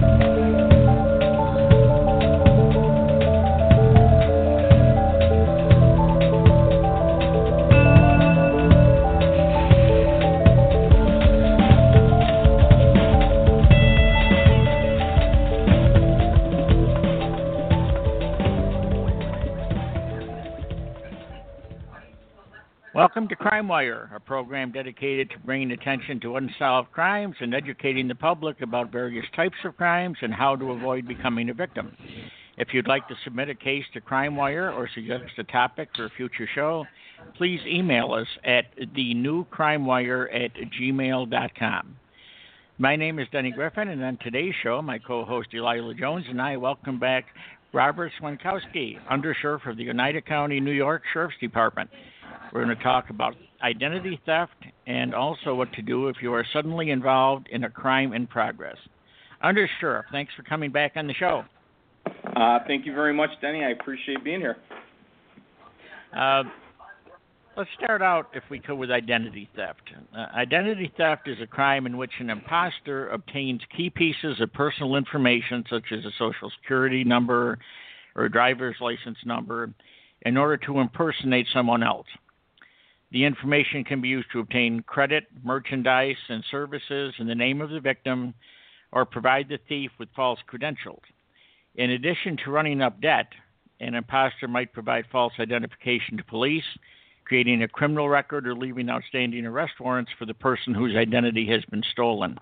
move. Welcome to Crime Wire, a program dedicated to bringing attention to unsolved crimes and educating the public about various types of crimes and how to avoid becoming a victim. If you'd like to submit a case to Crime Wire or suggest a topic for a future show, please email us at thenewcrimewire at gmail.com. My name is Denny Griffin, and on today's show, my co host Delilah Jones and I welcome back Robert Swezskowski, Undersheriff of the Oneida County, New York Sheriff's Department. We're going to talk about identity theft and also what to do if you are suddenly involved in a crime in progress. Under Sheriff, thanks for coming back on the show. Uh, thank you very much, Denny. I appreciate being here. Uh, let's start out, if we could, with identity theft. Uh, identity theft is a crime in which an imposter obtains key pieces of personal information, such as a social security number or a driver's license number, in order to impersonate someone else. The information can be used to obtain credit, merchandise, and services in the name of the victim or provide the thief with false credentials. In addition to running up debt, an impostor might provide false identification to police, creating a criminal record, or leaving outstanding arrest warrants for the person whose identity has been stolen.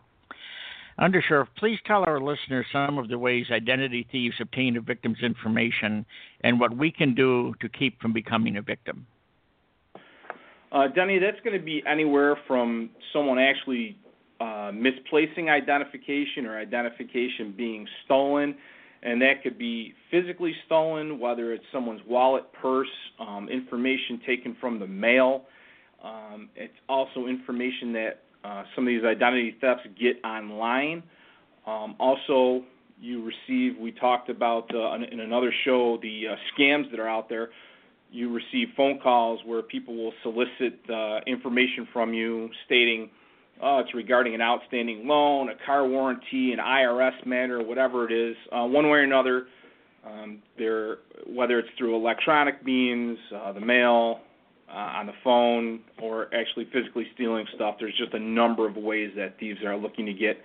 Undersheriff, please tell our listeners some of the ways identity thieves obtain a victim's information and what we can do to keep from becoming a victim. Uh, Denny, that's going to be anywhere from someone actually uh, misplacing identification or identification being stolen, and that could be physically stolen, whether it's someone's wallet, purse, um, information taken from the mail. Um, it's also information that uh, some of these identity thefts get online. Um, also, you receive, we talked about uh, in another show, the uh, scams that are out there you receive phone calls where people will solicit uh, information from you stating uh, it's regarding an outstanding loan, a car warranty, an IRS matter, whatever it is, uh, one way or another. Um, there, whether it's through electronic means, uh, the mail, uh, on the phone, or actually physically stealing stuff. There's just a number of ways that thieves are looking to get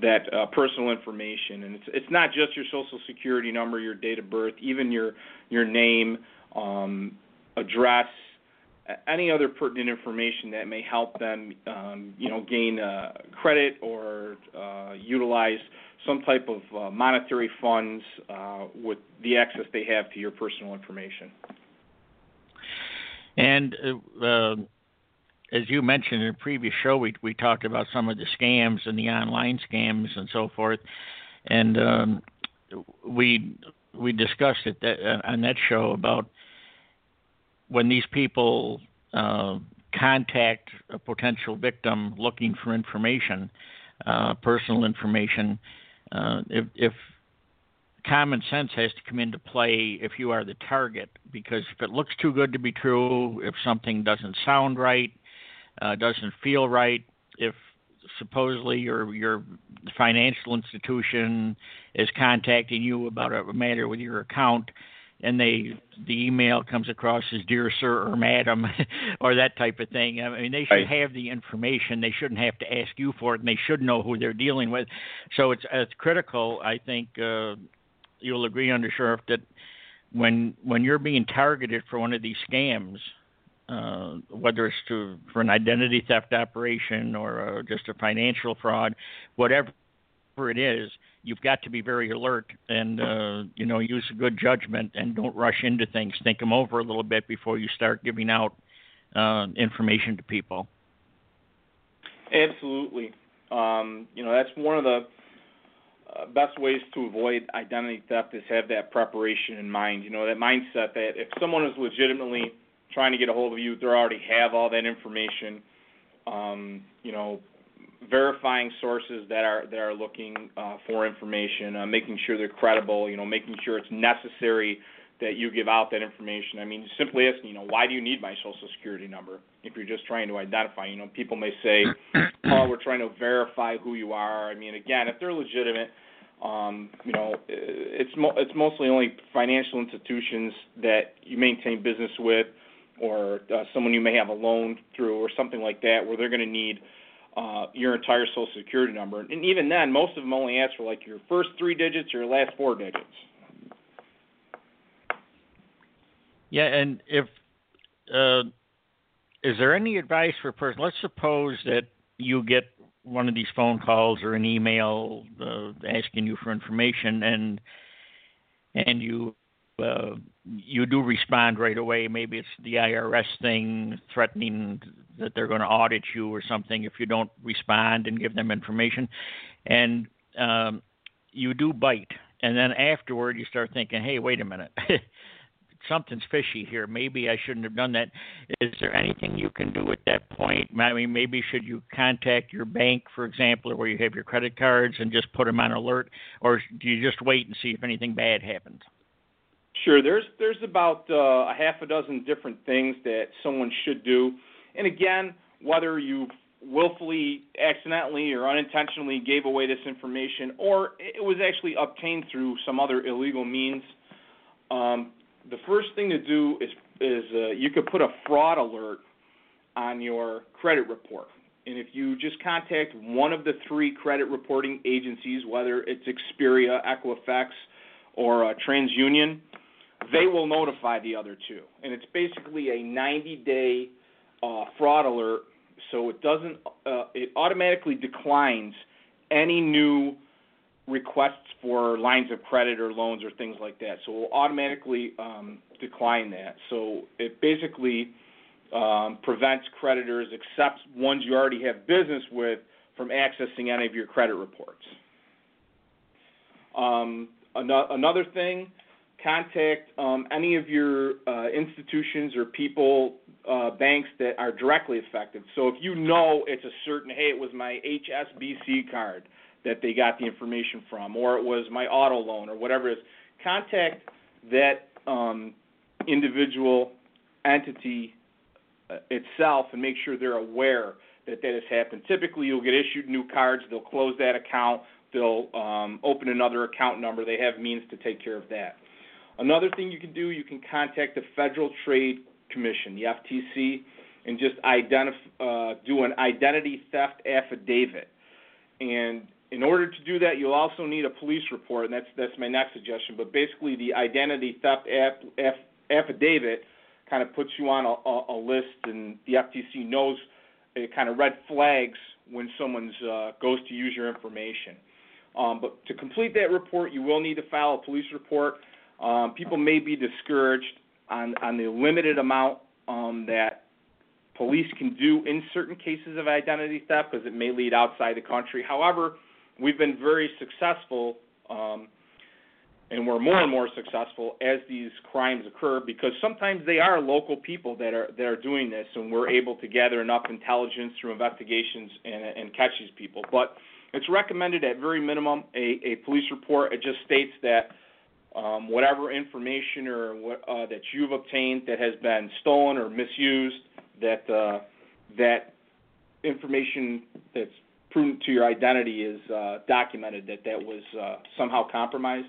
that uh, personal information, and it's it's not just your social security number, your date of birth, even your your name um, address any other pertinent information that may help them, um, you know, gain uh, credit or uh, utilize some type of uh, monetary funds uh, with the access they have to your personal information. And uh, uh, as you mentioned in a previous show, we we talked about some of the scams and the online scams and so forth, and um, we we discussed it that, on that show about when these people uh, contact a potential victim looking for information, uh, personal information, uh, if, if common sense has to come into play if you are the target, because if it looks too good to be true, if something doesn't sound right, uh, doesn't feel right, if supposedly your your financial institution is contacting you about a matter with your account, and they the email comes across as dear sir or madam or that type of thing. I mean, they should Right. have the information. They shouldn't have to ask you for it, and they should know who they're dealing with. So it's it's critical. I think uh, you'll agree, under sheriff, that when when you're being targeted for one of these scams, uh, whether it's to for an identity theft operation or uh, just a financial fraud, whatever it is, you've got to be very alert and uh, you know use good judgment and don't rush into things. Think them over a little bit before you start giving out uh, information to people. Absolutely. Um, you know, that's one of the uh, best ways to avoid identity theft is have that preparation in mind. You know, that mindset that if someone is legitimately trying to get a hold of you, they already have all that information. Um, you know, verifying sources that are that are looking uh, for information, uh, making sure they're credible. You know, making sure it's necessary that you give out that information. I mean, simply asking, you know, why do you need my social security number? If you're just trying to identify, you know, people may say, oh, we're trying to verify who you are. I mean, again, if they're legitimate, um, you know, it's mo- it's mostly only financial institutions that you maintain business with, or uh, someone you may have a loan through, or something like that, where they're going to need uh, your entire social security number. And even then, most of them only ask for like your first three digits or your last four digits. Yeah, and if uh, is there any advice for a person? Let's suppose that you get one of these phone calls or an email uh, asking you for information, and and you uh, you do respond right away. Maybe it's the IRS thing threatening that they're going to audit you or something if you don't respond and give them information, and um, you do bite, and then afterward you start thinking, hey, wait a minute. something's fishy here. Maybe I shouldn't have done that. Is there anything you can do at that point? I mean, maybe should you contact your bank, for example, or where you have your credit cards and just put them on alert, or do you just wait and see if anything bad happens? Sure, there's there's about uh, a half a dozen different things that someone should do, and again, whether you willfully, accidentally, or unintentionally gave away this information, or it was actually obtained through some other illegal means. Um, the first thing to do is is uh, you could put a fraud alert on your credit report. And if you just contact one of the three credit reporting agencies, whether it's Experian, Equifax, or uh, TransUnion, they will notify the other two. And it's basically a 90-day uh, fraud alert, so it doesn't uh, it automatically declines any new requests for lines of credit or loans or things like that. So it will automatically um, decline that. So it basically um, prevents creditors, except ones you already have business with, from accessing any of your credit reports. Um, ano- another thing, contact um, any of your uh, institutions or people, uh, banks that are directly affected. So if you know it's a certain, hey, it was my HSBC card that they got the information from, or it was my auto loan, or whatever it is, contact that um, individual entity uh, itself and make sure they're aware that that has happened. Typically, you'll get issued new cards. They'll close that account. They'll um, open another account number. They have means to take care of that. Another thing you can do, you can contact the Federal Trade Commission, the FTC, and just identify, uh, do an identity theft affidavit. And in order to do that, you'll also need a police report, and that's that's my next suggestion. But basically, the identity theft aff, aff, affidavit kind of puts you on a, a, a list, and the FTC knows it kind of red flags when someone uh, goes to use your information. Um, but to complete that report, you will need to file a police report. Um, people may be discouraged on on the limited amount um, that police can do in certain cases of identity theft because it may lead outside the country. However, we've been very successful, um, and we're more and more successful as these crimes occur because sometimes they are local people that are that are doing this, and we're able to gather enough intelligence through investigations and, and catch these people. But it's recommended at very minimum a, a police report. It just states that um, whatever information or what, uh, that you've obtained that has been stolen or misused, that uh, that information that's prudent to your identity is uh, documented that that was uh, somehow compromised.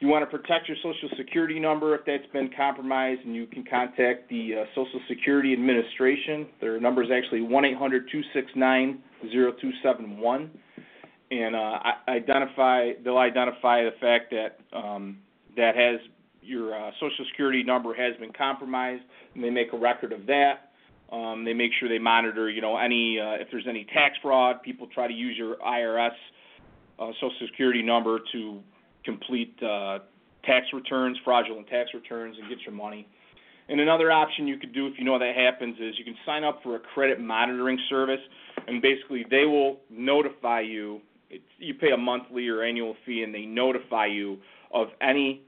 you want to protect your Social Security number if that's been compromised, and you can contact the uh, Social Security Administration. Their number is actually 1 800 269 0271. And uh, identify, they'll identify the fact that um, that has your uh, Social Security number has been compromised, and they make a record of that. Um, they make sure they monitor, you know, any uh, if there's any tax fraud. People try to use your IRS uh, Social Security number to complete uh, tax returns, fraudulent tax returns, and get your money. And another option you could do if you know that happens is you can sign up for a credit monitoring service, and basically they will notify you. It's, you pay a monthly or annual fee, and they notify you of any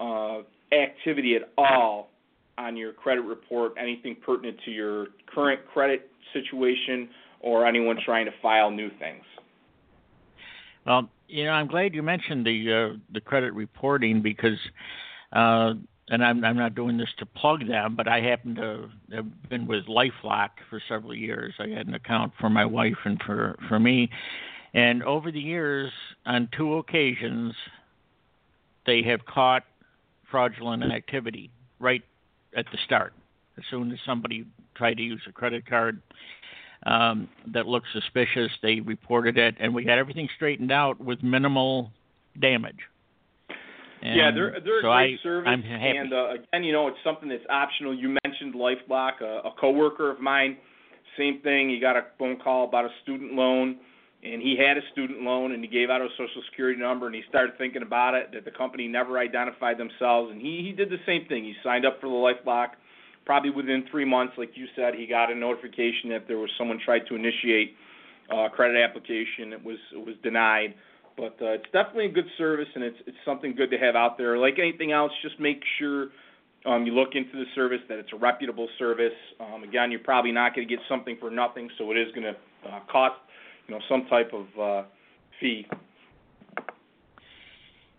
uh, activity at all on your credit report, anything pertinent to your current credit situation, or anyone trying to file new things. Well, you know, I'm glad you mentioned the uh, the credit reporting because, uh, and I'm I'm not doing this to plug them, but I happen to have been with LifeLock for several years. I had an account for my wife and for for me, and over the years, on two occasions, they have caught fraudulent activity right at the start. As soon as somebody tried to use a credit card um, that looked suspicious. They reported it, and we got everything straightened out with minimal damage. And yeah, they're they're so a great I, service, and uh, again, you know, it's something that's optional. You mentioned LifeLock. A, a coworker of mine, same thing. He got a phone call about a student loan, and he had a student loan, and he gave out a social security number, and he started thinking about it. That the company never identified themselves, and he he did the same thing. He signed up for the LifeLock probably within three months, like you said, he got a notification that there was someone tried to initiate a credit application. It was it was denied. But uh, it's definitely a good service, and it's it's something good to have out there. Like anything else, just make sure um, you look into the service that it's a reputable service. Um, again, you're probably not going to get something for nothing, so it is going to uh, cost you know some type of uh, fee.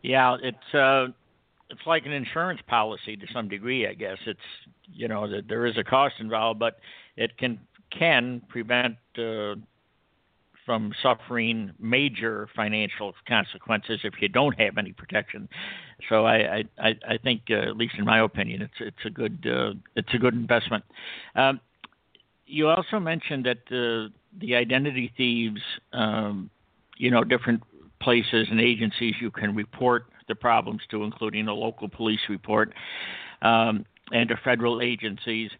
Yeah, it's uh, it's like an insurance policy to some degree, I guess. It's you know that there is a cost involved, but it can can prevent uh, from suffering major financial consequences if you don't have any protection. So I I, I think uh, at least in my opinion, it's it's a good uh, it's a good investment. Um, you also mentioned that the the identity thieves, um, you know, different places and agencies you can report the problems to, including a local police report um, and to federal agencies.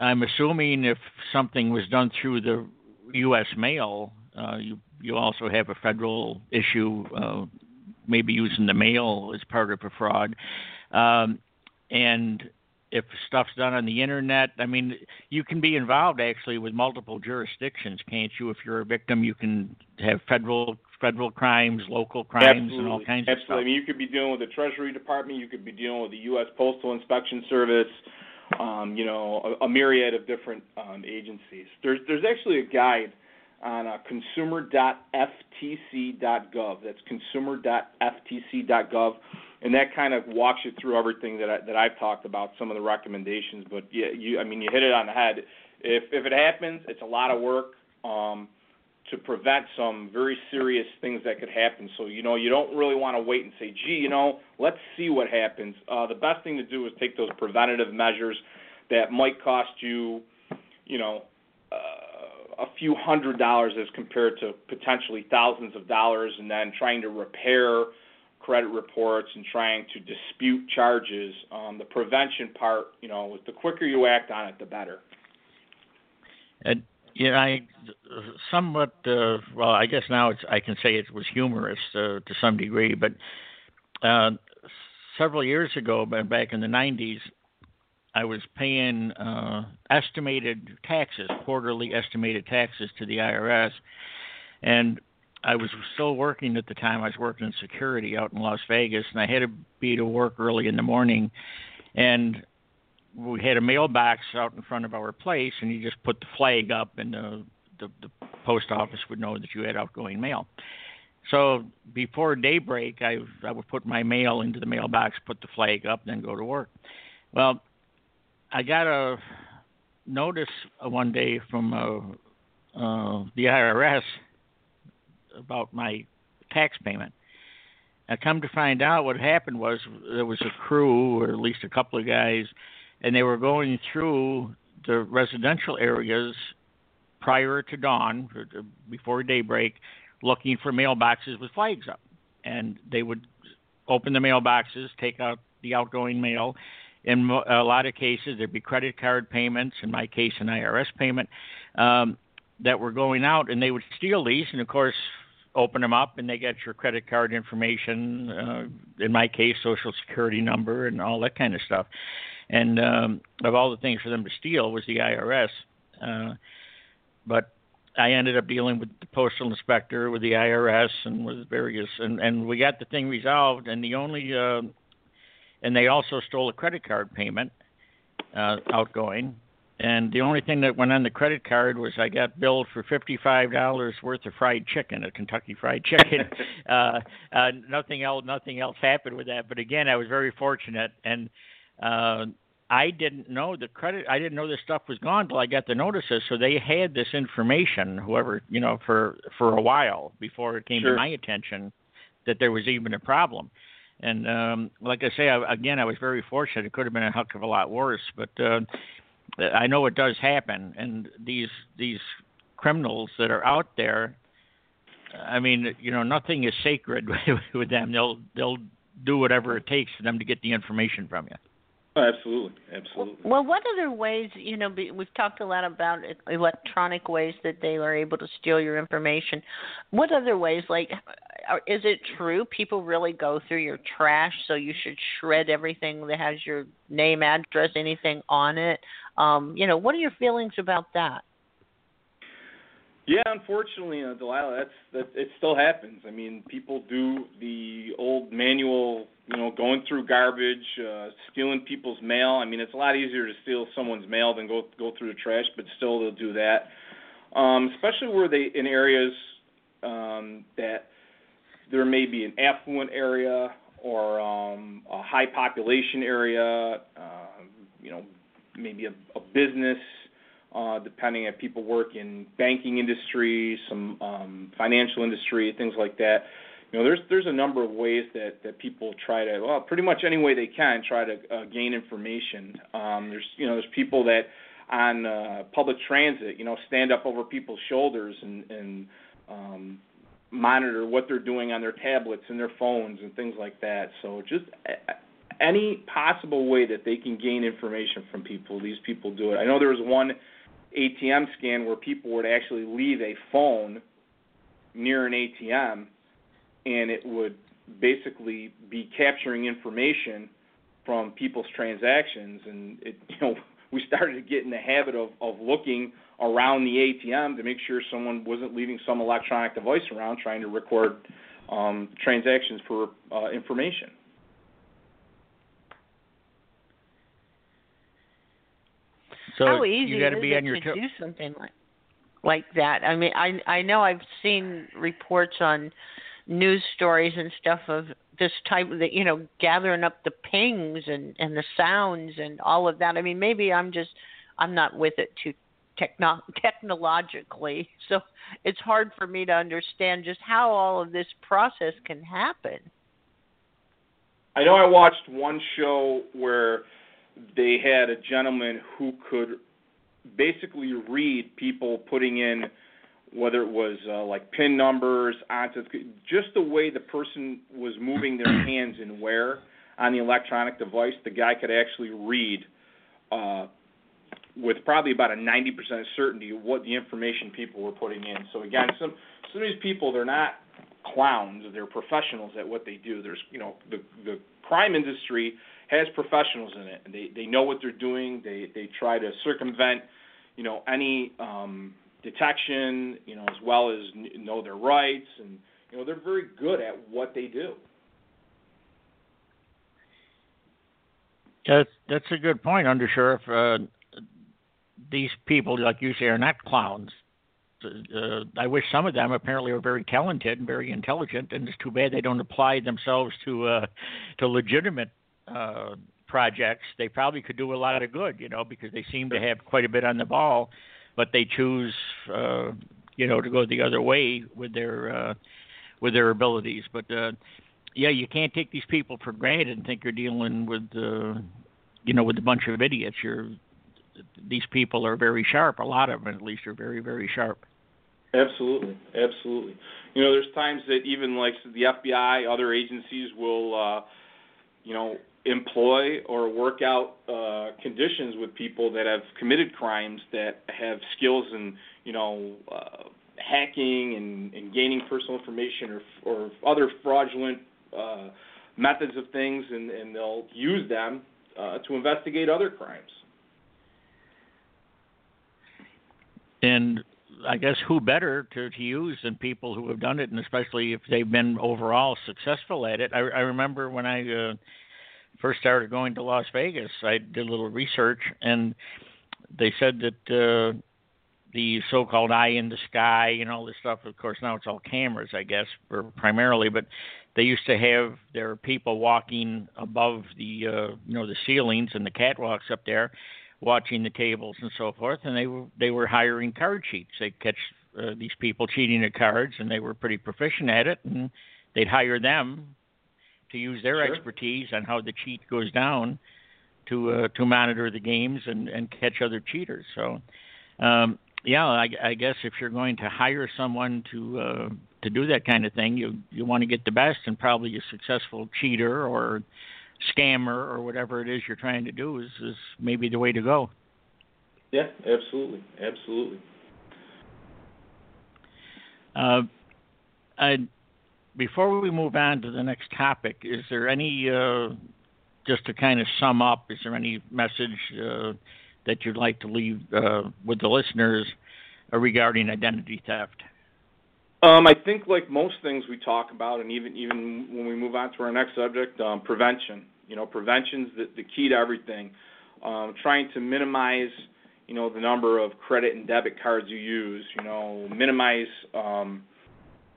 I'm assuming if something was done through the U.S. mail, uh, you you also have a federal issue, uh, maybe using the mail as part of a fraud, um, and if stuff's done on the internet, I mean, you can be involved actually with multiple jurisdictions, can't you? If you're a victim, you can have federal federal crimes, local crimes, Absolutely. and all kinds Absolutely. of stuff. I mean, you could be dealing with the Treasury Department, you could be dealing with the U.S. Postal Inspection Service, um, you know, a, a myriad of different um, agencies. There's there's actually a guide on uh, consumer.ftc.gov. That's consumer.ftc.gov, and that kind of walks you through everything that I, that I've talked about, some of the recommendations. But yeah, you I mean, you hit it on the head. If if it happens, it's a lot of work. Um, to prevent some very serious things that could happen. So you know you don't really want to wait and say, gee, you know, let's see what happens. Uh, the best thing to do is take those preventative measures that might cost you, you know, uh, a few hundred dollars as compared to potentially thousands of dollars, and then trying to repair credit reports and trying to dispute charges. Um, the prevention part, you know, the quicker you act on it, the better. And yeah, I somewhat. Uh, well, I guess now it's. I can say it was humorous uh, to some degree, but uh, several years ago, back in the '90s, I was paying uh, estimated taxes, quarterly estimated taxes to the IRS, and I was still working at the time. I was working in security out in Las Vegas, and I had to be to work early in the morning, and we had a mailbox out in front of our place, and you just put the flag up, and the, the the post office would know that you had outgoing mail. So before daybreak, I I would put my mail into the mailbox, put the flag up, then go to work. Well, I got a notice one day from uh, uh, the IRS about my tax payment, I come to find out what happened was there was a crew, or at least a couple of guys, and they were going through the residential areas prior to dawn, before daybreak, looking for mailboxes with flags up. And they would open the mailboxes, take out the outgoing mail. In a lot of cases, there'd be credit card payments. In my case, an IRS payment um, that were going out, and they would steal these. And of course, open them up, and they get your credit card information. Uh, in my case, social security number and all that kind of stuff. And um, of all the things for them to steal was the IRS. Uh, but I ended up dealing with the postal inspector, with the IRS, and with various, and and we got the thing resolved. And the only, uh, and they also stole a credit card payment, uh, outgoing. And the only thing that went on the credit card was I got billed for fifty-five dollars worth of fried chicken, a Kentucky Fried Chicken. uh, uh, nothing else, nothing else happened with that. But again, I was very fortunate, and uh, I didn't know the credit. I didn't know this stuff was gone until I got the notices. So they had this information, whoever you know, for for a while before it came sure. to my attention that there was even a problem. And um, like I say, I, again, I was very fortunate. It could have been a heck of a lot worse, but uh, I know it does happen. And these these criminals that are out there, I mean, you know, nothing is sacred with them. They'll they'll do whatever it takes for them to get the information from you. Oh, absolutely, absolutely. Well, what other ways? You know, we've talked a lot about electronic ways that they are able to steal your information. What other ways? Like, is it true people really go through your trash? So you should shred everything that has your name, address, anything on it. Um, you know, what are your feelings about that? Yeah, unfortunately, uh, Delilah, that's that. It still happens. I mean, people do the old manual, you know, going through garbage, uh, stealing people's mail. I mean, it's a lot easier to steal someone's mail than go go through the trash, but still they'll do that. Um, especially where they in areas um, that there may be an affluent area or um, a high population area. Uh, you know, maybe a, a business uh, depending if people work in banking industry, some um, financial industry, things like that. You know, there's there's a number of ways that that people try to well, pretty much any way they can try to uh, gain information. Um, there's you know there's people that on uh, public transit, you know, stand up over people's shoulders and and um, monitor what they're doing on their tablets and their phones and things like that. So just any possible way that they can gain information from people, these people do it. I know there was one ATM scan where people would actually leave a phone near an ATM and it would basically be capturing information from people's transactions and it you know we started to get in the habit of of looking around the ATM to make sure someone wasn't leaving some electronic device around trying to record um, transactions for uh, information. So How easy you got to be on your to toes. do something like like that? I mean, I I know I've seen reports on news stories and stuff of this type the you know gathering up the pings and and the sounds and all of that. I mean, maybe I'm just I'm not with it too techno- technologically, so it's hard for me to understand just how all of this process can happen. I know I watched one show where they had a gentleman who could basically read people putting in whether it was uh, like pin numbers onto just the way the person was moving their hands and where on the electronic device the guy could actually read uh, with probably about a 90% certainty what the information people were putting in so again some some of these people they're not clowns they're professionals at what they do there's you know the the crime industry has professionals in it. And they they know what they're doing. They they try to circumvent, you know, any um, detection, you know, as well as know their rights, and you know they're very good at what they do. That's that's a good point, Undersheriff. Uh, these people, like you say, are not clowns. Uh, I wish some of them apparently are very talented and very intelligent, and it's too bad they don't apply themselves to uh, to legitimate uh, projects, they probably could do a lot of good, you know, because they seem to have quite a bit on the ball, but they choose, uh, you know, to go the other way with their uh, with their abilities. But uh, yeah, you can't take these people for granted and think you're dealing with, uh, you know, with a bunch of idiots. You're these people are very sharp. A lot of them, at least, are very, very sharp. Absolutely, absolutely. You know, there's times that even like the FBI, other agencies will, uh, you know, employ or work out uh, conditions with people that have committed crimes that have skills in, you know, uh, hacking and, and gaining personal information or or other fraudulent uh, methods of things, and, and they'll use them uh, to investigate other crimes. And I guess who better to, to use than people who have done it, and especially if they've been overall successful at it. I, I remember when I uh, first started going to Las Vegas, I did a little research, and they said that uh, the so-called eye in the sky and all this stuff. Of course, now it's all cameras, I guess, primarily. But they used to have their people walking above the, uh, you know, the ceilings and the catwalks up there, watching the tables and so forth, and they were they were hiring card cheats. They'd catch uh, these people cheating at cards, and they were pretty proficient at it, and they'd hire them to use their sure. expertise on how the cheat goes down to uh, to monitor the games and and catch other cheaters. So. Um, yeah, I, I guess if you're going to hire someone to uh, to do that kind of thing, you you want to get the best, and probably a successful cheater or scammer or whatever it is you're trying to do is is maybe the way to go. Yeah, absolutely, absolutely. Uh, I, before we move on to the next topic, is there any uh, just to kind of sum up? Is there any message uh, that you'd like to leave uh, with the listeners uh, regarding identity theft? Um, I think, like most things we talk about, and even even when we move on to our next subject, um, prevention. You know, prevention's the, the key to everything. Um, trying to minimize, you know, the number of credit and debit cards you use. You know, minimize um,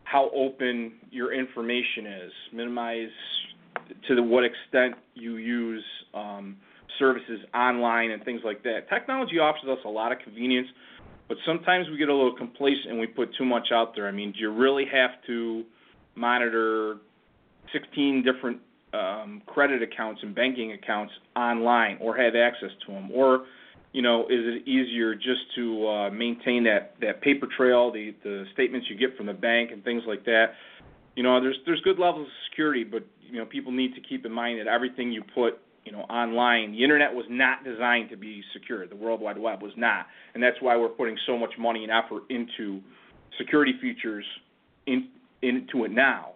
how open your information is. Minimize to the, what extent you use um, services online and things like that. Technology offers us a lot of convenience but sometimes we get a little complacent and we put too much out there. I mean, do you really have to monitor 16 different um, credit accounts and banking accounts online or have access to them? Or, you know, is it easier just to uh, maintain that, that paper trail, the, the statements you get from the bank and things like that? You know, there's there's good levels of security, but you know, people need to keep in mind that everything you put you know, online. The internet was not designed to be secure. The World Wide Web was not, and that's why we're putting so much money and effort into security features in, into it now.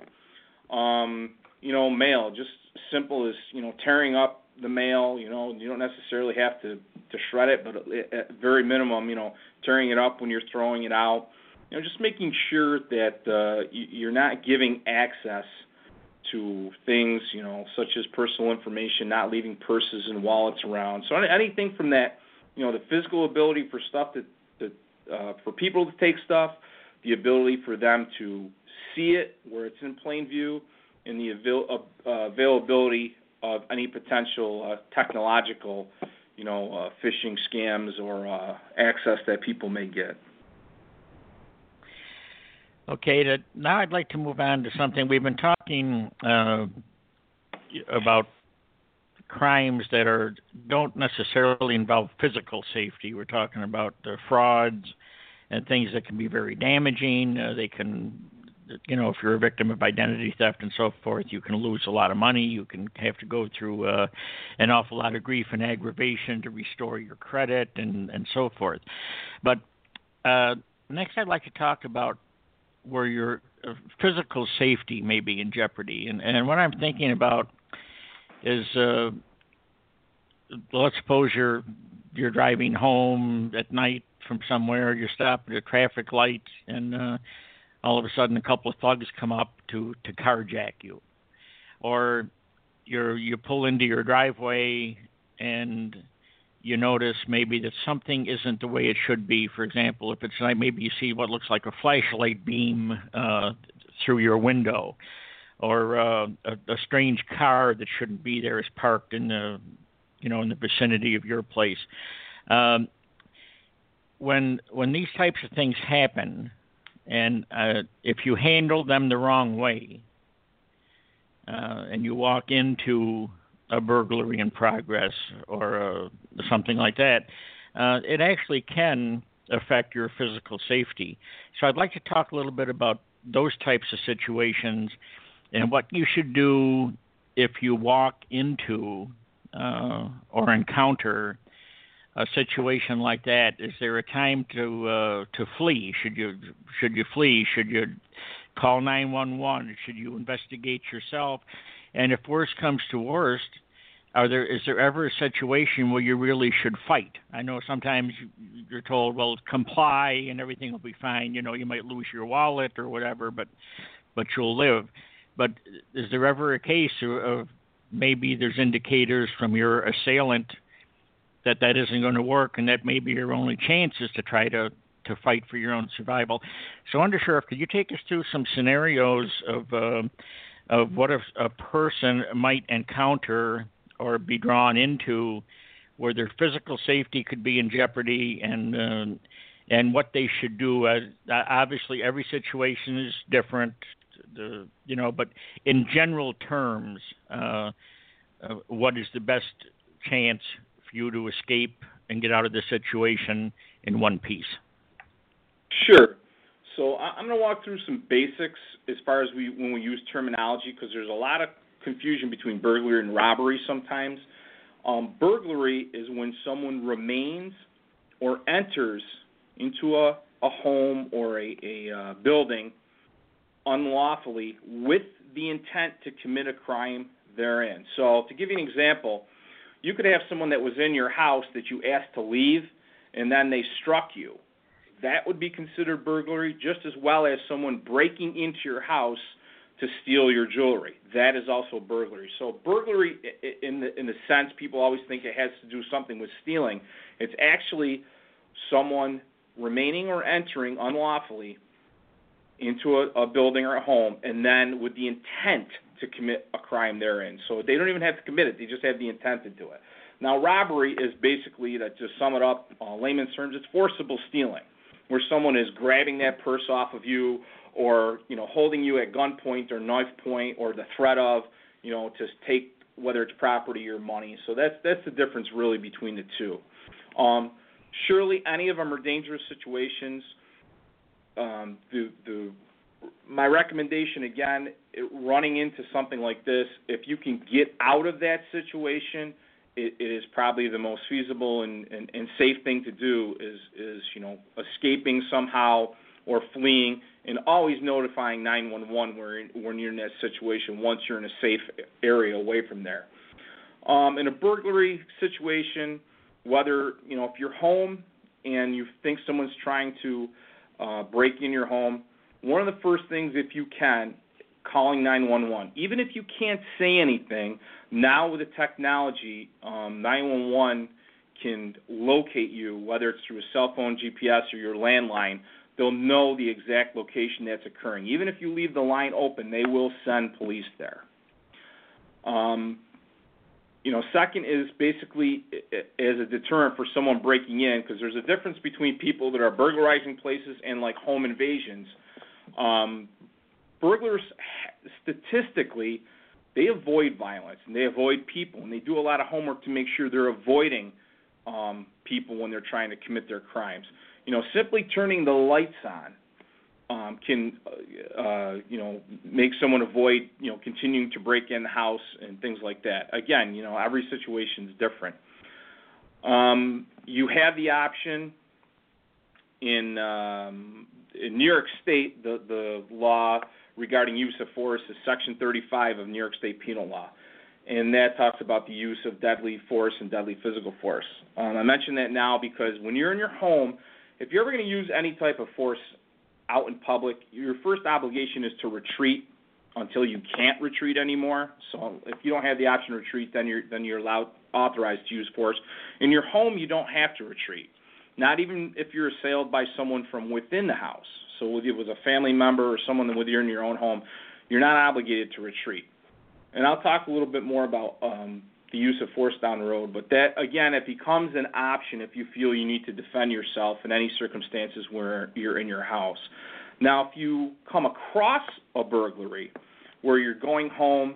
Um, you know, mail, just simple as you know, tearing up the mail. You know, you don't necessarily have to to shred it, but at very minimum, you know, tearing it up when you're throwing it out. You know, just making sure that uh, you're not giving access to things, you know, such as personal information, not leaving purses and wallets around. So anything from that, you know, the physical ability for stuff to, to uh, for people to take stuff, the ability for them to see it where it's in plain view, and the avail- uh, availability of any potential uh, technological, you know, uh, phishing scams or uh, access that people may get. Okay, to, now I'd like to move on to something we've been talking uh, about crimes that are don't necessarily involve physical safety. We're talking about uh, frauds and things that can be very damaging. Uh, they can, you know, if you're a victim of identity theft and so forth, you can lose a lot of money. You can have to go through uh, an awful lot of grief and aggravation to restore your credit and and so forth. But uh, next, I'd like to talk about where your uh, physical safety may be in jeopardy. And and what I'm thinking about is, uh, let's suppose you're you're driving home at night from somewhere, you stop at a traffic light, and uh, all of a sudden a couple of thugs come up to to carjack you, or you're you pull into your driveway and you notice maybe that something isn't the way it should be. For example, if it's night, maybe you see what looks like a flashlight beam uh, through your window, or uh, a, a strange car that shouldn't be there is parked in the, you know, in the vicinity of your place. Um, when when these types of things happen, and uh, if you handle them the wrong way, uh, and you walk into a burglary in progress or uh, something like that, uh, it actually can affect your physical safety. So I'd like to talk a little bit about those types of situations and what you should do if you walk into uh, or encounter a situation like that. Is there a time to uh, to flee? Should you should you flee? Should you call 911? Should you investigate yourself? And if worst comes to worst, are there is there ever a situation where you really should fight? I know sometimes you're told, well, comply and everything will be fine. You know, you might lose your wallet or whatever, but but you'll live. But is there ever a case of maybe there's indicators from your assailant that that isn't going to work, and that maybe your only chance is to try to to fight for your own survival. So, Undersheriff, could you take us through some scenarios of uh, of what a, a person might encounter or be drawn into where their physical safety could be in jeopardy and uh, and what they should do. Uh, obviously, every situation is different, the, you know, but in general terms, uh, uh, what is the best chance you to escape and get out of the situation in one piece? Sure. So I'm going to walk through some basics as far as we when we use terminology because there's a lot of confusion between burglary and robbery sometimes. Um, burglary is when someone remains or enters into a, a home or a, a uh, building unlawfully with the intent to commit a crime therein. So, to give you an example, you could have someone that was in your house that you asked to leave and then they struck you. That would be considered burglary just as well as someone breaking into your house to steal your jewelry. That is also burglary. So burglary, in the in the sense people always think it has to do something with stealing. It's actually someone remaining or entering unlawfully into a, a building or a home, and then with the intent to commit a crime therein. So they don't even have to commit it; they just have the intent to do it. Now, robbery is basically, to just sum it up, uh, layman's terms, it's forcible stealing, where someone is grabbing that purse off of you or you know holding you at gunpoint or knife point or the threat of you know to take whether it's property or money. So that's that's the difference really between the two. Um, surely any of them are dangerous situations. Um, the the my recommendation again, it, running into something like this, if you can get out of that situation, it, it is probably the most feasible and, and, and safe thing to do. Is is you know escaping somehow or fleeing, and always notifying 911 when you're in that situation once you're in a safe area away from there. Um, in a burglary situation, whether you know if you're home and you think someone's trying to uh, break in your home, one of the first things, if you can, calling 911. Even if you can't say anything, now with the technology, um, 911 can locate you, whether it's through a cell phone, GPS, or your landline, they'll know the exact location that's occurring. Even if you leave the line open, they will send police there. Um, you know, second is basically as a deterrent for someone breaking in, because there's a difference between people that are burglarizing places and like home invasions. Um, burglars, statistically, they avoid violence and they avoid people, and they do a lot of homework to make sure they're avoiding um, people when they're trying to commit their crimes. You know, simply turning the lights on um, can, uh, uh, you know, make someone avoid, you know, continuing to break in the house and things like that. Again, you know, every situation is different. Um, you have the option in um, in New York State. The the law regarding use of force is Section 35 of New York State Penal Law, and that talks about the use of deadly force and deadly physical force. Um, I mention that now because when you're in your home if you're ever going to use any type of force out in public, your first obligation is to retreat until you can't retreat anymore. So if you don't have the option to retreat, then you're then you're allowed authorized to use force. In your home, you don't have to retreat. Not even if you're assailed by someone from within the house. So if it was a family member or someone with you're in your own home, you're not obligated to retreat. And I'll talk a little bit more about um, the use of force down the road. But that again, it becomes an option if you feel you need to defend yourself in any circumstances where you're in your house. Now, if you come across a burglary where you're going home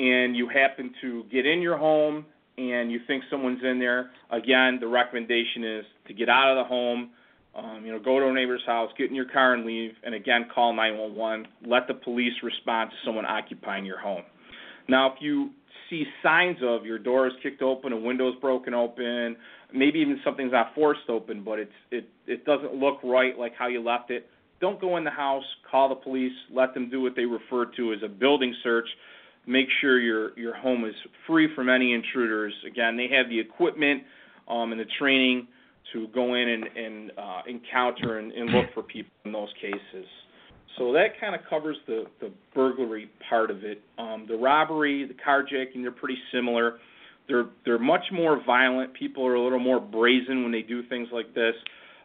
and you happen to get in your home and you think someone's in there, again, the recommendation is to get out of the home. Um, you know, go to a neighbor's house, get in your car and leave, and again, call 911. Let the police respond to someone occupying your home. Now, if you see signs of your door is kicked open, a window's broken open, maybe even something's not forced open, but it's it it doesn't look right like how you left it. Don't go in the house. Call the police. Let them do what they refer to as a building search. Make sure your your home is free from any intruders. Again, they have the equipment um, and the training to go in and, and uh, encounter and, and look for people in those cases. So that kind of covers the, the burglary part of it. Um, the robbery, the carjacking, they're pretty similar. They're they're much more violent. People are a little more brazen when they do things like this.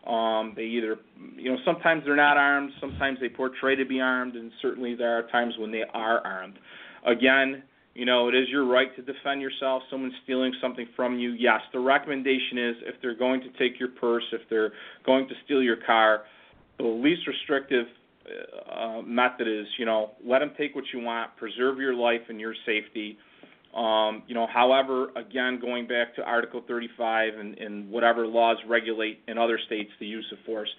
Um, they either, you know, sometimes they're not armed, sometimes they portray to be armed, and certainly there are times when they are armed. Again, you know, it is your right to defend yourself. Someone's stealing something from you. Yes, the recommendation is if they're going to take your purse, if they're going to steal your car, the least restrictive uh, method is, you know, let them take what you want, preserve your life and your safety. Um, you know, however, again, going back to Article 35 and, and whatever laws regulate in other states the use of force,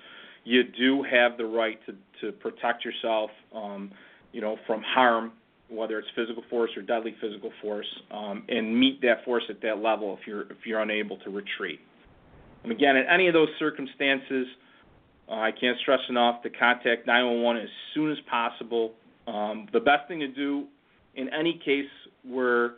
you do have the right to, to protect yourself, um, you know, from harm, whether it's physical force or deadly physical force, um, and meet that force at that level if you're if you're unable to retreat. And again, in any of those circumstances, uh, I can't stress enough to contact 911 as soon as possible. Um, the best thing to do in any case where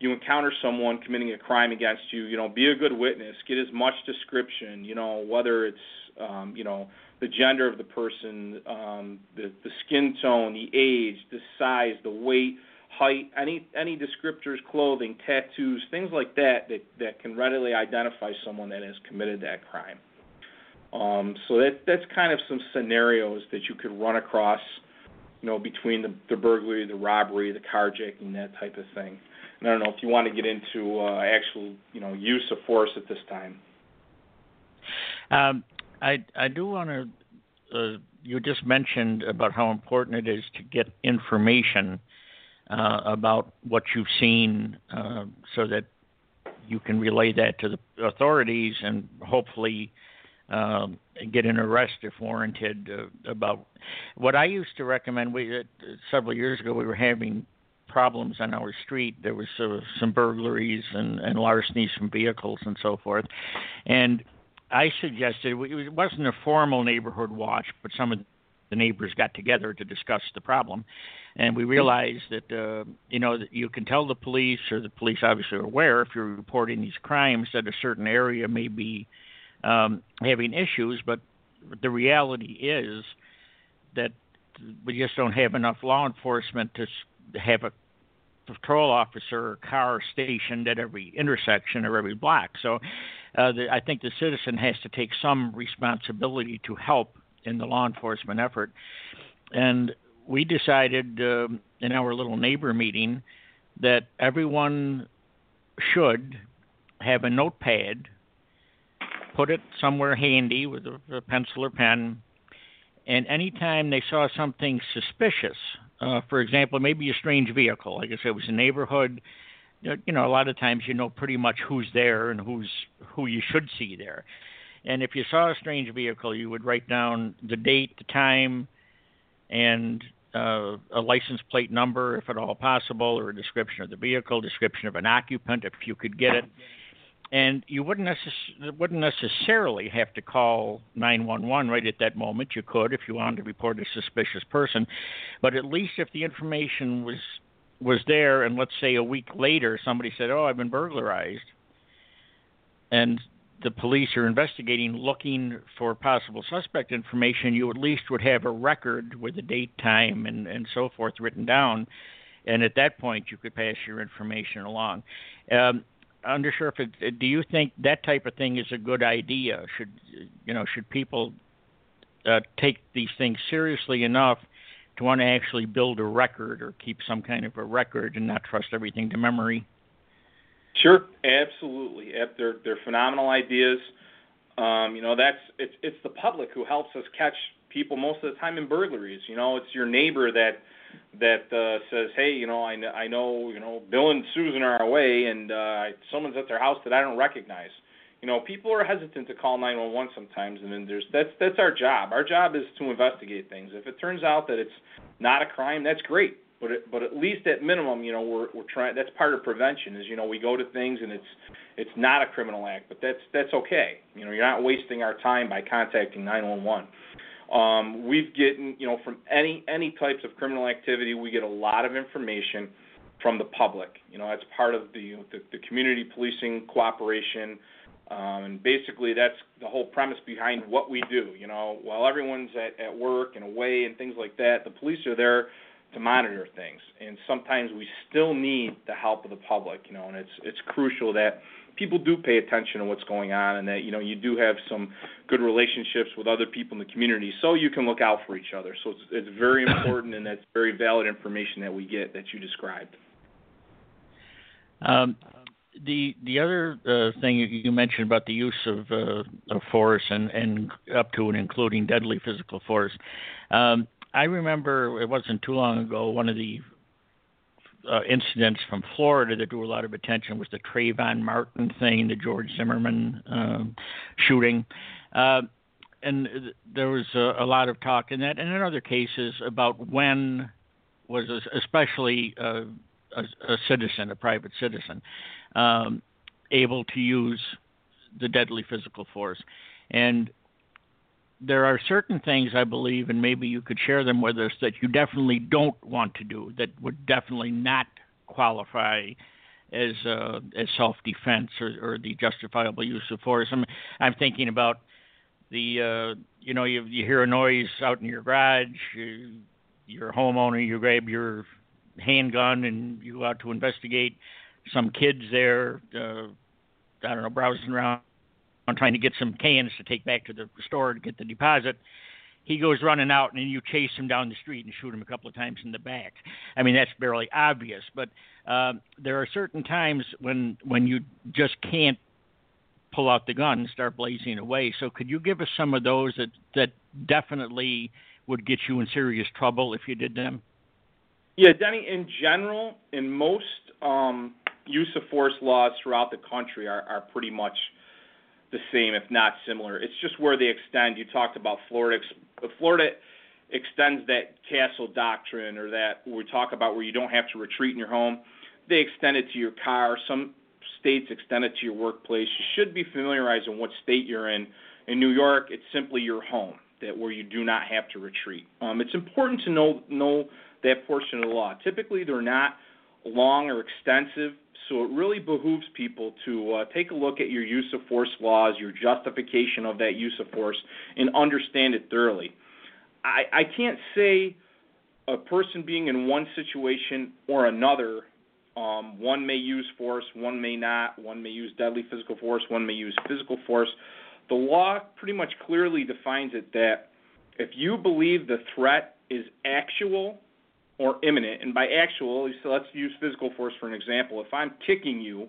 you encounter someone committing a crime against you, you know, be a good witness. Get as much description, you know, whether it's, um, you know, the gender of the person, um, the the skin tone, the age, the size, the weight, height, any any descriptors, clothing, tattoos, things like that that that can readily identify someone that has committed that crime. Um, so that that's kind of some scenarios that you could run across, you know, between the, the burglary, the robbery, the carjacking, that type of thing. And I don't know if you want to get into uh, actual, you know, use of force at this time. Um, I I do want to. Uh, you just mentioned about how important it is to get information uh, about what you've seen, uh, so that you can relay that to the authorities and hopefully um, get an arrest if warranted uh, about what I used to recommend. We uh, several years ago we were having problems on our street. There was uh, some burglaries and, and larcenies from vehicles and so forth, and I suggested it wasn't a formal neighborhood watch, but some of the neighbors got together to discuss the problem, and we realized that uh, you know that you can tell the police, or the police obviously are aware if you're reporting these crimes that a certain area may be um, having issues, but the reality is that we just don't have enough law enforcement to have a patrol officer or car stationed at every intersection or every block. So uh, the, I think the citizen has to take some responsibility to help in the law enforcement effort. And we decided uh, in our little neighbor meeting that everyone should have a notepad put it somewhere handy with a, a pencil or pen. And anytime they saw something suspicious, uh, for example, maybe a strange vehicle, like I said, it was a neighborhood. You know, a lot of times you know pretty much who's there and who's who you should see there. And if you saw a strange vehicle, you would write down the date, the time, and uh, a license plate number, if at all possible, or a description of the vehicle, description of an occupant, if you could get it and you wouldn't, necess- wouldn't necessarily have to call 911 right at that moment. You could if you wanted to report a suspicious person, but at least if the information was was there, and let's say a week later somebody said, "Oh, I've been burglarized," and the police are investigating, looking for possible suspect information, you at least would have a record with the date, time, and and so forth written down, and at that point you could pass your information along. Um, undersheriff, do you think that type of thing is a good idea? Should you know? Should people uh, take these things seriously enough to want to actually build a record or keep some kind of a record and not trust everything to memory? Sure, absolutely. They're they're phenomenal ideas. Um, you know, that's it's it's the public who helps us catch people most of the time in burglaries. You know, it's your neighbor that that uh, says, "Hey, you know, I, I know, you know, Bill and Susan are away, and uh, someone's at their house that I don't recognize." You know, people are hesitant to call 911 sometimes, and then there's that's that's our job. Our job is to investigate things. If it turns out that it's not a crime, that's great. But it, but at least at minimum, you know, we're we're trying. That's part of prevention. Is you know we go to things and it's it's not a criminal act, but that's that's okay. You know, you're not wasting our time by contacting 911. Um, we've getting, you know, from any any types of criminal activity, we get a lot of information from the public. You know, that's part of the the, the community policing cooperation, um, and basically that's the whole premise behind what we do. You know, while everyone's at, at work and away and things like that, the police are there to monitor things, and sometimes we still need the help of the public. You know, and it's it's crucial that people do pay attention to what's going on and that you know you do have some good relationships with other people in the community so you can look out for each other. So it's, it's very important and that's very valid information that we get that you described. Um, the the other uh, thing you mentioned about the use of, uh, of force and, and up to and including deadly physical force, um, I remember it wasn't too long ago one of the uh, incidents from Florida that drew a lot of attention was the Trayvon Martin thing, the George Zimmerman uh, shooting. Uh, and there was a, a, lot of talk in that, and in other cases about when was especially uh, a, a, citizen, a private citizen, um, able to use the deadly physical force. And there are certain things I believe, and maybe you could share them with us, that you definitely don't want to do, that would definitely not qualify as uh, as self defense or, or the justifiable use of force. I'm I'm thinking about the uh, you know you you hear a noise out in your garage, you, you're a homeowner, you grab your handgun and you go out to investigate. Some kids there, uh, I don't know, browsing around on trying to get some cans to take back to the store to get the deposit. He goes running out, and you chase him down the street and shoot him a couple of times in the back. I mean, that's barely obvious, but uh, there are certain times when when you just can't pull out the gun and start blazing away. So, could you give us some of those that that definitely would get you in serious trouble if you did them? Yeah, Denny. In general, in most um, use of force laws throughout the country are, are pretty much the same, if not similar. It's just where they extend. You talked about Florida. Florida extends that castle doctrine, or that we talk about where you don't have to retreat in your home. They extend it to your car. Some states extend it to your workplace. You should be familiarized in what state you're in. In New York, it's simply your home that where you do not have to retreat. Um, it's important to know know that portion of the law. Typically, they're not long or extensive. So it really behooves people to uh, take a look at your use of force laws, your justification of that use of force, and understand it thoroughly. I, I can't say a person being in one situation or another, um, one may use force, one may not, one may use deadly physical force, one may use physical force. The law pretty much clearly defines it that if you believe the threat is actual or imminent. And by actual, so let's use physical force for an example. If I'm kicking you,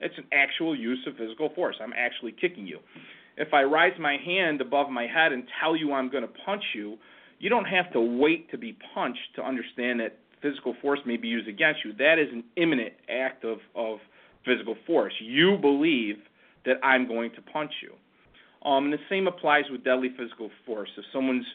it's an actual use of physical force. I'm actually kicking you. If I rise my hand above my head and tell you I'm going to punch you, you don't have to wait to be punched to understand that physical force may be used against you. That is an imminent act of, of physical force. You believe that I'm going to punch you. Um, and the same applies with deadly physical force. If someone's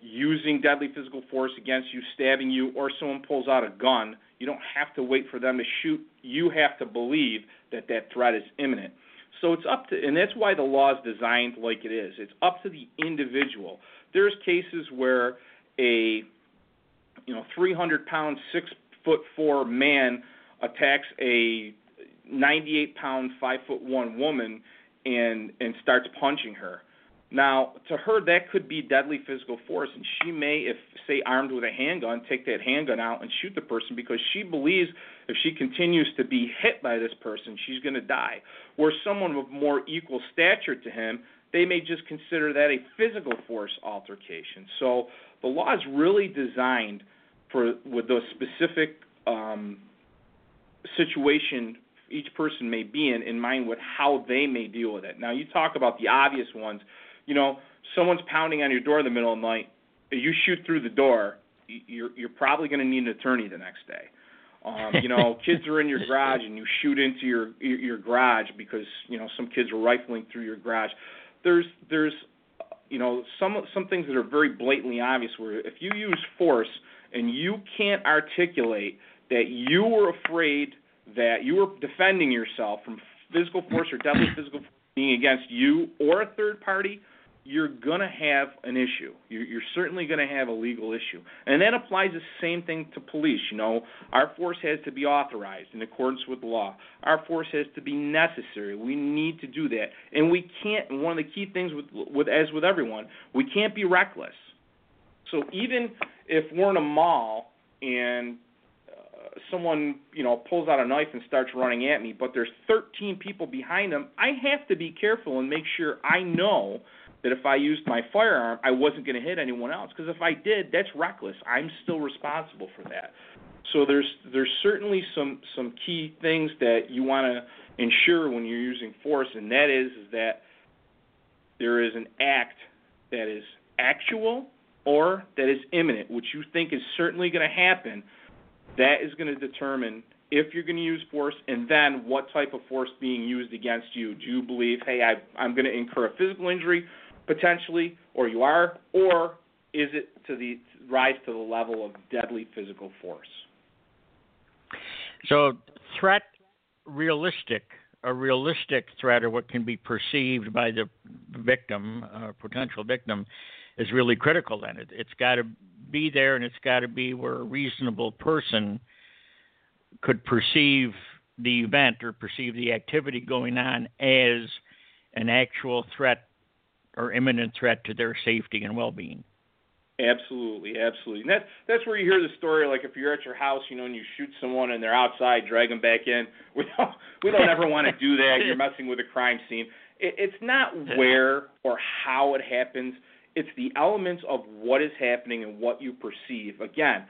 using deadly physical force against you, stabbing you, or someone pulls out a gun, you don't have to wait for them to shoot. You have to believe that that threat is imminent. So it's up to, and that's why the law is designed like it is. It's up to the individual. There's cases where a, you know, 300 pound, six foot four man attacks a 98 pound, five foot one woman and and starts punching her now, to her, that could be deadly physical force, and she may, if say armed with a handgun, take that handgun out and shoot the person because she believes if she continues to be hit by this person, she's going to die. Where someone of more equal stature to him, they may just consider that a physical force altercation. So the law is really designed for with the specific um, situation each person may be in in mind with how they may deal with it. Now, you talk about the obvious ones you know, someone's pounding on your door in the middle of the night, you shoot through the door, you're you're probably going to need an attorney the next day. Um, you know, kids are in your garage and you shoot into your your garage because you know some kids were rifling through your garage. There's there's you know some some things that are very blatantly obvious where if you use force and you can't articulate that you were afraid that you were defending yourself from physical force or deadly physical force being against you or a third party, you're going to have an issue. You're, you're certainly going to have a legal issue. And that applies the same thing to police. You know, our force has to be authorized in accordance with law. Our force has to be necessary. We need to do that. And we can't, one of the key things with, with as with everyone, we can't be reckless. So even if we're in a mall and uh, someone you know pulls out a knife and starts running at me but there's 13 people behind them i have to be careful and make sure i know that if I used my firearm, I wasn't going to hit anyone else. Because if I did, that's reckless. I'm still responsible for that. So there's there's certainly some some key things that you want to ensure when you're using force, and that is, is that there is an act that is actual or that is imminent, which you think is certainly going to happen. That is going to determine if you're going to use force, and then what type of force being used against you. Do you believe, hey, I, I'm going to incur a physical injury, potentially, or you are, or is it to the rise to the level of deadly physical force? So, threat realistic, a realistic threat, or what can be perceived by the victim, uh, potential victim, is really critical. Then it, it's got to be there, and it's got to be where a reasonable person could perceive the event or perceive the activity going on as an actual threat or imminent threat to their safety and well-being. Absolutely, absolutely. And that's that's where you hear the story. Like if you're at your house, you know, and you shoot someone and they're outside, drag them back in. We don't we don't ever want to do that. You're messing with a crime scene. It, it's not where or how it happens. It's the elements of what is happening and what you perceive. Again,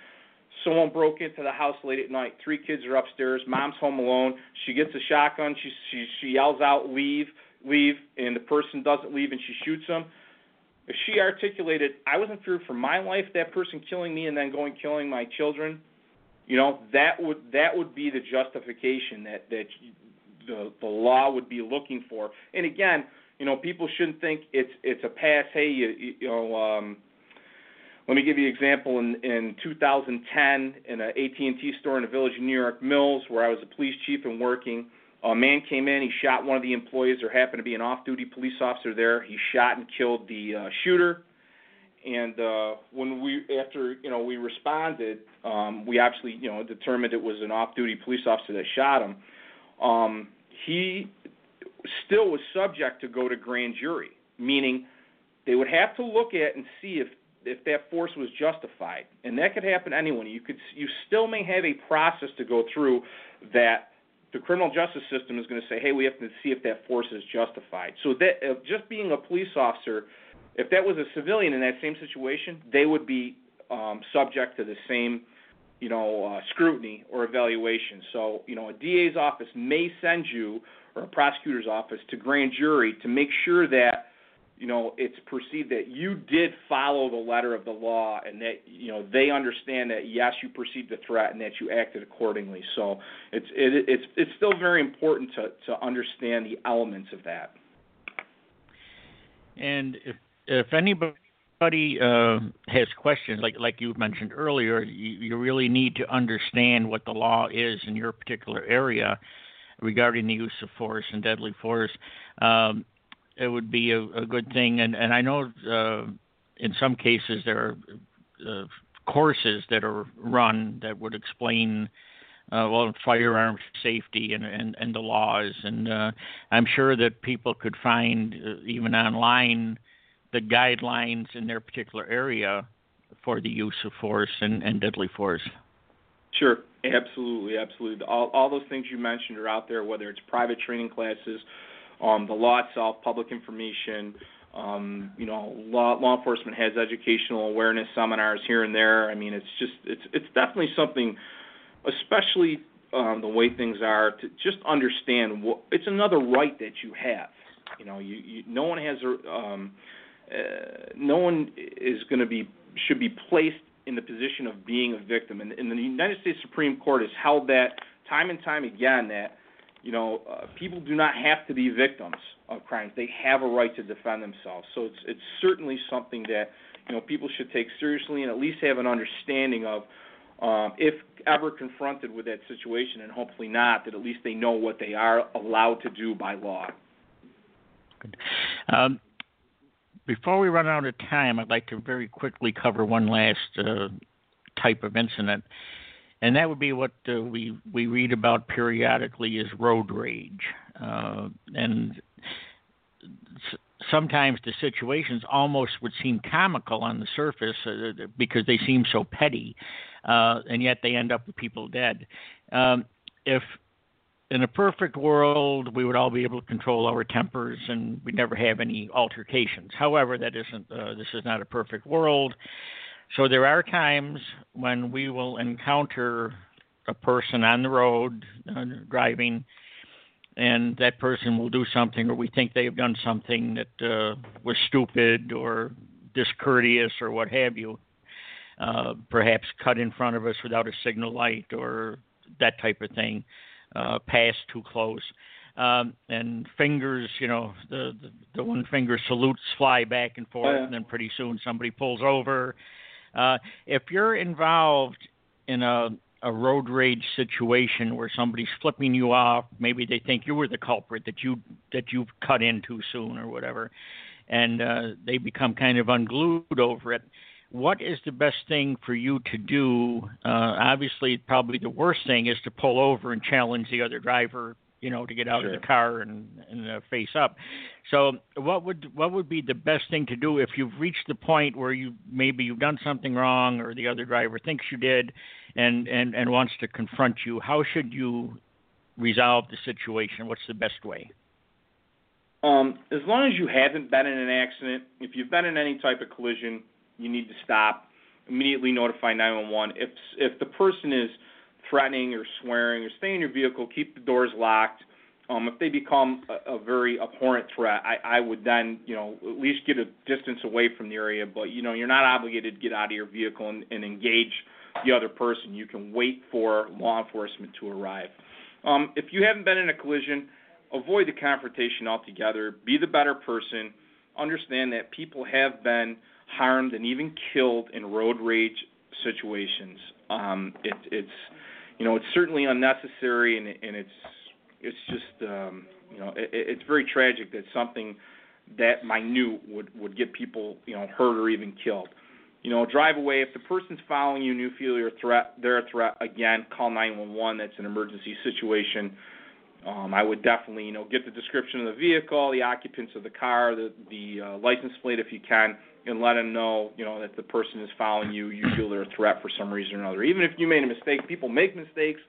someone broke into the house late at night. Three kids are upstairs. Mom's home alone. She gets a shotgun. She she she yells out, "Leave!" Leave and the person doesn't leave and she shoots them, if she articulated, I was in fear for my life, that person killing me and then going killing my children, you know, that would that would be the justification that that the the law would be looking for. And again, you know, people shouldn't think it's it's a pass. Hey, you, you know, um, let me give you an example. In in 2010, in an AT&T store in the village of New York Mills, where I was a police chief and working a man came in. He shot one of the employees. There happened to be an off-duty police officer there. He shot and killed the uh, shooter. And uh, when we, after you know, we responded, um, we actually you know determined it was an off-duty police officer that shot him. Um, he still was subject to go to grand jury, meaning they would have to look at and see if if that force was justified, and that could happen to anyone. You could you still may have a process to go through that the criminal justice system is going to say, hey, we have to see if that force is justified. So that uh, just being a police officer, if that was a civilian in that same situation, they would be um, subject to the same, you know, uh, scrutiny or evaluation. So you know, a DA's office may send you or a prosecutor's office to grand jury to make sure that you know it's perceived that you did follow the letter of the law and that you know they understand that yes you perceived the threat and that you acted accordingly. So it's it, it's it's still very important to to understand the elements of that. And if if anybody uh, has questions like like you mentioned earlier you, you really need to understand what the law is in your particular area regarding the use of force and deadly force. Um, it would be a, a good thing. And and I know uh, in some cases there are uh, courses that are run that would explain. Uh, well, firearm safety and, and, and the laws, and uh, I'm sure that people could find uh, even online the guidelines in their particular area for the use of force and, and deadly force. Sure, absolutely, absolutely. All, all those things you mentioned are out there, whether it's private training classes um, the law itself, public information. Um, you know, law, law enforcement has educational awareness seminars here and there. I mean, it's just it's it's definitely something, especially um, the way things are, to just understand what it's another right that you have. You know, you, you no one has a um, uh, no one is going to be should be placed in the position of being a victim. And, and the United States Supreme Court has held that time and time again that you know uh, people do not have to be victims of crimes; they have a right to defend themselves. So it's it's certainly something that you know people should take seriously and at least have an understanding of. Um, if ever confronted with that situation, and hopefully not, that at least they know what they are allowed to do by law. Good. Um, before we run out of time, I'd like to very quickly cover one last uh, type of incident, and that would be what uh, we we read about periodically is road rage, uh, and sometimes the situations almost would seem comical on the surface uh, because they seem so petty, uh, and yet they end up with people dead. Um, if in a perfect world, we would all be able to control our tempers and we'd never have any altercations. However, that isn't. Uh, this is not a perfect world. So there are times when we will encounter a person on the road uh, driving, and that person will do something, or we think they have done something that uh, was stupid or discourteous or what have you. Uh, perhaps cut in front of us without a signal light or that type of thing uh, pass too close. Um, and fingers, you know, the, the the one finger salutes fly back and forth, oh, yeah. and then pretty soon somebody pulls over. Uh, if you're involved in a a road rage situation where somebody's flipping you off, maybe they think you were the culprit that you that you've cut in too soon or whatever, and uh, they become kind of unglued over it what is the best thing for you to do? Uh, obviously, probably the worst thing is to pull over and challenge the other driver, you know, to get out sure. of the car and, and uh, face up. So, what would what would be the best thing to do if you've reached the point where you maybe you've done something wrong or the other driver thinks you did, and and and wants to confront you? How should you resolve the situation? What's the best way? Um, as long as you haven't been in an accident, if you've been in any type of collision, you need to stop. Immediately notify 911. If if the person is threatening or swearing or stay in your vehicle, keep the doors locked. Um, if they become a, a very abhorrent threat, I, I would then, you know, at least get a distance away from the area. But you know, you're not obligated to get out of your vehicle and, and engage the other person. You can wait for law enforcement to arrive. Um, if you haven't been in a collision, avoid the confrontation altogether. Be the better person. Understand that people have been harmed, and even killed in road rage situations. Um, it, it's you know it's certainly unnecessary, and, and it's it's just um, you know it, it's very tragic that something that minute would would get people you know hurt or even killed. You know, drive away. If the person's following you you feel you're threat, they're a threat. Again, call 911. That's an emergency situation. Um, I would definitely, you know, get the description of the vehicle, the occupants of the car, the the uh, license plate if you can, and let them know, you know, that the person is following you. You feel they're a threat for some reason or another. Even if you made a mistake, people make mistakes.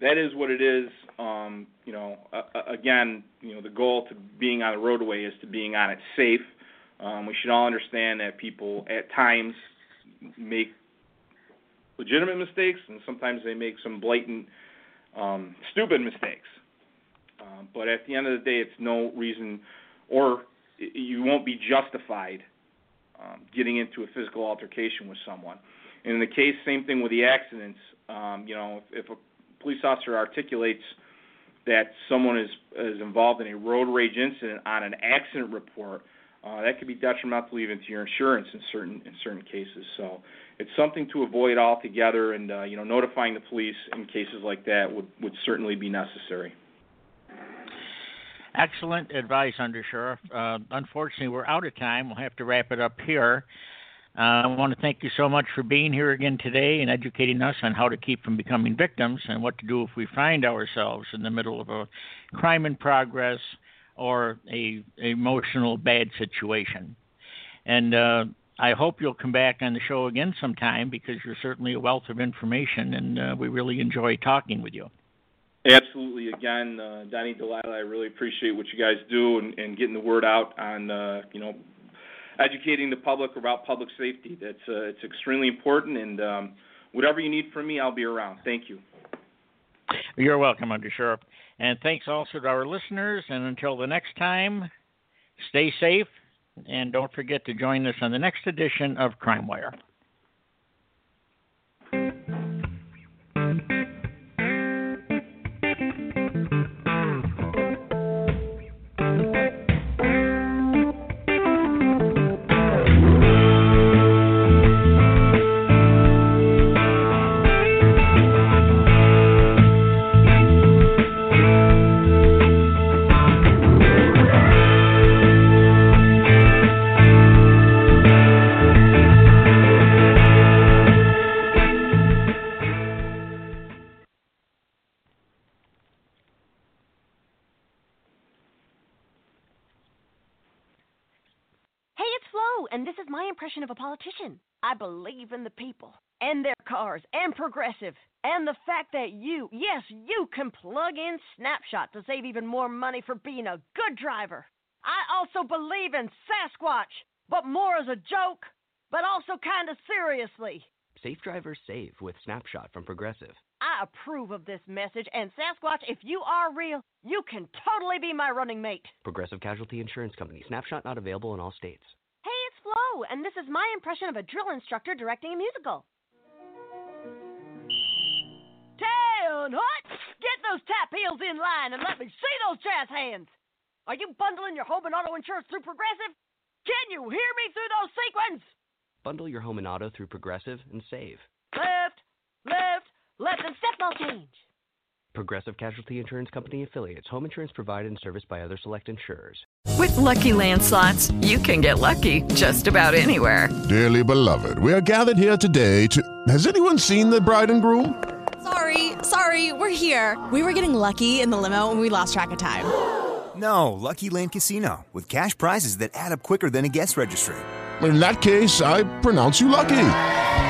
That is what it is. Um, you know, uh, again, you know, the goal to being on the roadway is to being on it safe. Um, we should all understand that people at times make legitimate mistakes, and sometimes they make some blatant, um, stupid mistakes. Um, but at the end of the day, it's no reason, or you won't be justified um, getting into a physical altercation with someone. And in the case, same thing with the accidents. Um, you know, if, if a police officer articulates that someone is is involved in a road rage incident on an accident report, uh, that could be detrimental even to your insurance in certain in certain cases. So it's something to avoid altogether, and uh, you know, notifying the police in cases like that would would certainly be necessary. Excellent advice, Undersheriff. Uh, unfortunately, we're out of time. We'll have to wrap it up here. Uh, I want to thank you so much for being here again today and educating us on how to keep from becoming victims and what to do if we find ourselves in the middle of a crime in progress or a, emotional bad situation. And uh, I hope you'll come back on the show again sometime because you're certainly a wealth of information, and uh, we really enjoy talking with you. Absolutely. Again, uh, Donnie Delilah, I really appreciate what you guys do and, and getting the word out on, uh, you know, educating the public about public safety. That's uh, it's extremely important, and um, whatever you need from me, I'll be around. Thank you. You're welcome, Under Sheriff. And thanks also to our listeners. And until the next time, stay safe, and don't forget to join us on the next edition of CrimeWire. And this is my impression of a politician. I believe in the people and their cars and progressive and the fact that you, yes, you can plug in Snapshot to save even more money for being a good driver. I also believe in Sasquatch, but more as a joke, but also kind of seriously. Safe drivers save with Snapshot from Progressive. I approve of this message, and Sasquatch, if you are real, you can totally be my running mate. Progressive Casualty Insurance Company. Snapshot not available in all states. Flo, and this is my impression of a drill instructor directing a musical. Town hot! Get those tap heels in line and let me see those jazz hands. Are you bundling your home and auto insurance through Progressive? Can you hear me through those sequins? Bundle your home and auto through Progressive and save. Left, left, left, and step change. Progressive Casualty Insurance Company affiliates. Home insurance provided and serviced by other select insurers. With Lucky Land slots, you can get lucky just about anywhere. Dearly beloved, we are gathered here today to. Has anyone seen the bride and groom? Sorry, sorry, we're here. We were getting lucky in the limo and we lost track of time. No, Lucky Land Casino, with cash prizes that add up quicker than a guest registry. In that case, I pronounce you lucky.